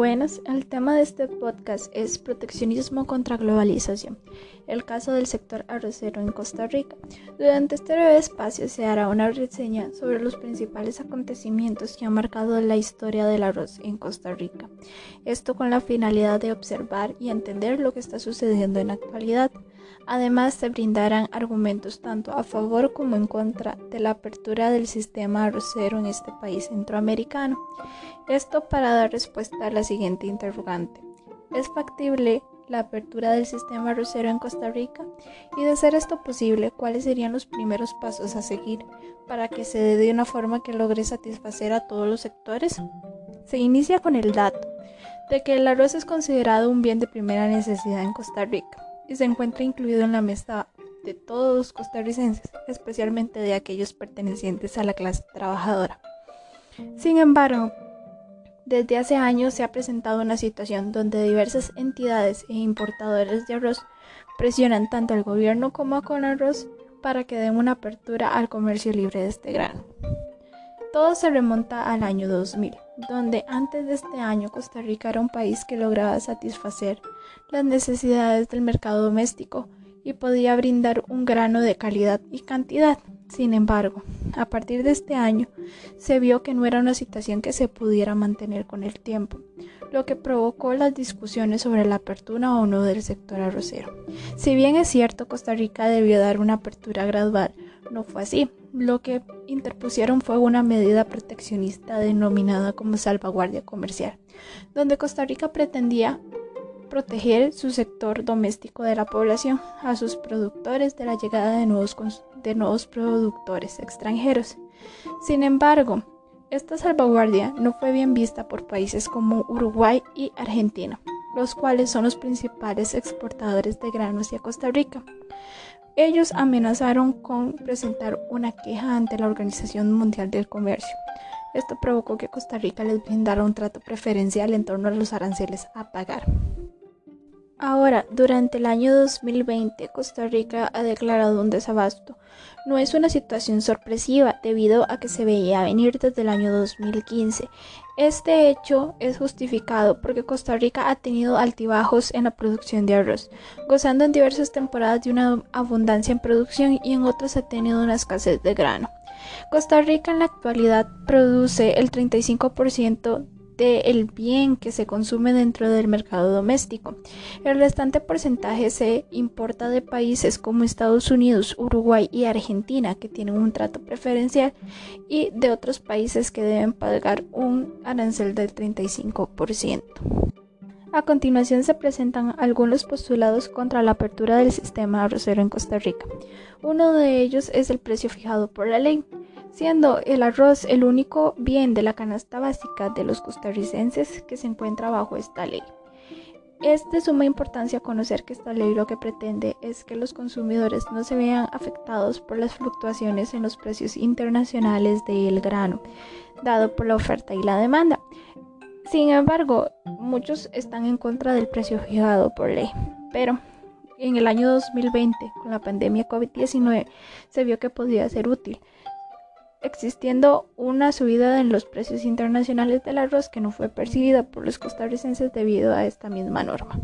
Buenas, el tema de este podcast es proteccionismo contra globalización, el caso del sector arrocero en Costa Rica. Durante este breve espacio se hará una reseña sobre los principales acontecimientos que han marcado la historia del arroz en Costa Rica. Esto con la finalidad de observar y entender lo que está sucediendo en la actualidad. Además, se brindarán argumentos tanto a favor como en contra de la apertura del sistema arrocero en este país centroamericano. Esto para dar respuesta a la siguiente interrogante. ¿Es factible la apertura del sistema arrocero en Costa Rica? Y de ser esto posible, ¿cuáles serían los primeros pasos a seguir para que se dé de una forma que logre satisfacer a todos los sectores? Se inicia con el dato de que el arroz es considerado un bien de primera necesidad en Costa Rica y se encuentra incluido en la mesa de todos los costarricenses, especialmente de aquellos pertenecientes a la clase trabajadora. Sin embargo, desde hace años se ha presentado una situación donde diversas entidades e importadores de arroz presionan tanto al gobierno como a Conarroz para que den una apertura al comercio libre de este grano. Todo se remonta al año 2000, donde antes de este año Costa Rica era un país que lograba satisfacer las necesidades del mercado doméstico y podía brindar un grano de calidad y cantidad. Sin embargo, a partir de este año se vio que no era una situación que se pudiera mantener con el tiempo, lo que provocó las discusiones sobre la apertura o no del sector arrocero. Si bien es cierto Costa Rica debió dar una apertura gradual, no fue así. Lo que interpusieron fue una medida proteccionista denominada como salvaguardia comercial, donde Costa Rica pretendía proteger su sector doméstico de la población, a sus productores de la llegada de nuevos, de nuevos productores extranjeros. Sin embargo, esta salvaguardia no fue bien vista por países como Uruguay y Argentina, los cuales son los principales exportadores de granos hacia Costa Rica. Ellos amenazaron con presentar una queja ante la Organización Mundial del Comercio. Esto provocó que Costa Rica les brindara un trato preferencial en torno a los aranceles a pagar. Ahora, durante el año 2020, Costa Rica ha declarado un desabasto. No es una situación sorpresiva debido a que se veía venir desde el año 2015. Este hecho es justificado porque Costa Rica ha tenido altibajos en la producción de arroz, gozando en diversas temporadas de una abundancia en producción y en otras ha tenido una escasez de grano. Costa Rica en la actualidad produce el 35% el bien que se consume dentro del mercado doméstico. El restante porcentaje se importa de países como Estados Unidos, Uruguay y Argentina, que tienen un trato preferencial, y de otros países que deben pagar un arancel del 35%. A continuación se presentan algunos postulados contra la apertura del sistema arrocero en Costa Rica. Uno de ellos es el precio fijado por la ley siendo el arroz el único bien de la canasta básica de los costarricenses que se encuentra bajo esta ley. Es de suma importancia conocer que esta ley lo que pretende es que los consumidores no se vean afectados por las fluctuaciones en los precios internacionales del grano, dado por la oferta y la demanda. Sin embargo, muchos están en contra del precio fijado por ley, pero en el año 2020, con la pandemia COVID-19, se vio que podía ser útil existiendo una subida en los precios internacionales del arroz que no fue percibida por los costarricenses debido a esta misma norma.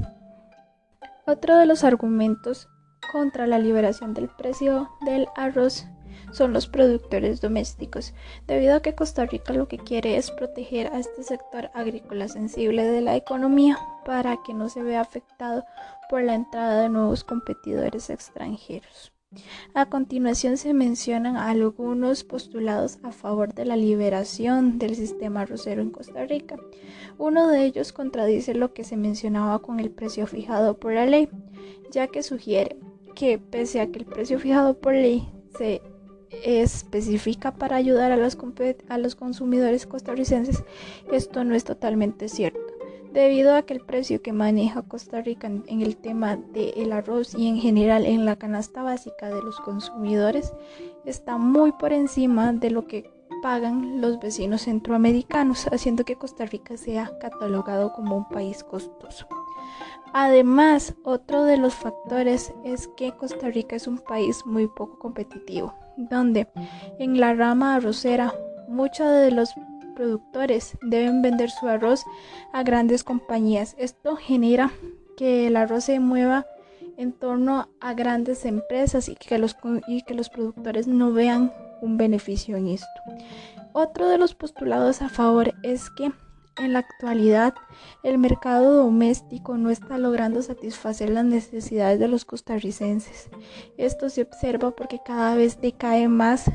Otro de los argumentos contra la liberación del precio del arroz son los productores domésticos, debido a que Costa Rica lo que quiere es proteger a este sector agrícola sensible de la economía para que no se vea afectado por la entrada de nuevos competidores extranjeros. A continuación se mencionan algunos postulados a favor de la liberación del sistema arrocero en Costa Rica. Uno de ellos contradice lo que se mencionaba con el precio fijado por la ley, ya que sugiere que pese a que el precio fijado por ley se especifica para ayudar a los consumidores costarricenses, esto no es totalmente cierto debido a que el precio que maneja Costa Rica en el tema del arroz y en general en la canasta básica de los consumidores está muy por encima de lo que pagan los vecinos centroamericanos, haciendo que Costa Rica sea catalogado como un país costoso. Además, otro de los factores es que Costa Rica es un país muy poco competitivo, donde en la rama arrocera muchos de los productores deben vender su arroz a grandes compañías. Esto genera que el arroz se mueva en torno a grandes empresas y que los, que los productores no vean un beneficio en esto. Otro de los postulados a favor es que en la actualidad el mercado doméstico no está logrando satisfacer las necesidades de los costarricenses. Esto se observa porque cada vez decae más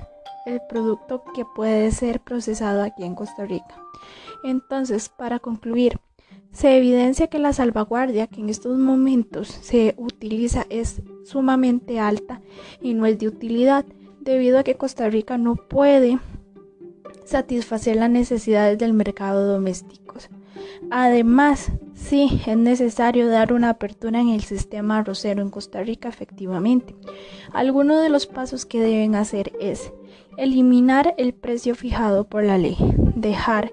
el producto que puede ser procesado aquí en Costa Rica. Entonces, para concluir, se evidencia que la salvaguardia que en estos momentos se utiliza es sumamente alta y no es de utilidad, debido a que Costa Rica no puede satisfacer las necesidades del mercado doméstico. Además, sí es necesario dar una apertura en el sistema arrocero en Costa Rica efectivamente. Algunos de los pasos que deben hacer es eliminar el precio fijado por la ley, dejar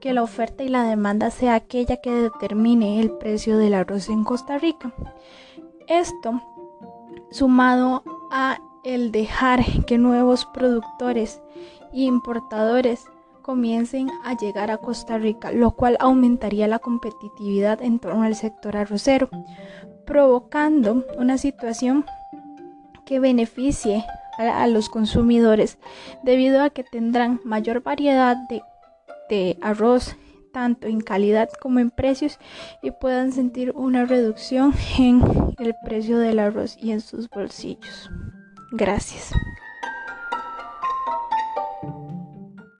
que la oferta y la demanda sea aquella que determine el precio del arroz en Costa Rica. Esto sumado a el dejar que nuevos productores e importadores comiencen a llegar a Costa Rica, lo cual aumentaría la competitividad en torno al sector arrocero, provocando una situación que beneficie a, los consumidores debido a que tendrán mayor variedad de de arroz tanto en calidad como en precios y puedan sentir una reducción en el precio del arroz y en sus bolsillos. Gracias.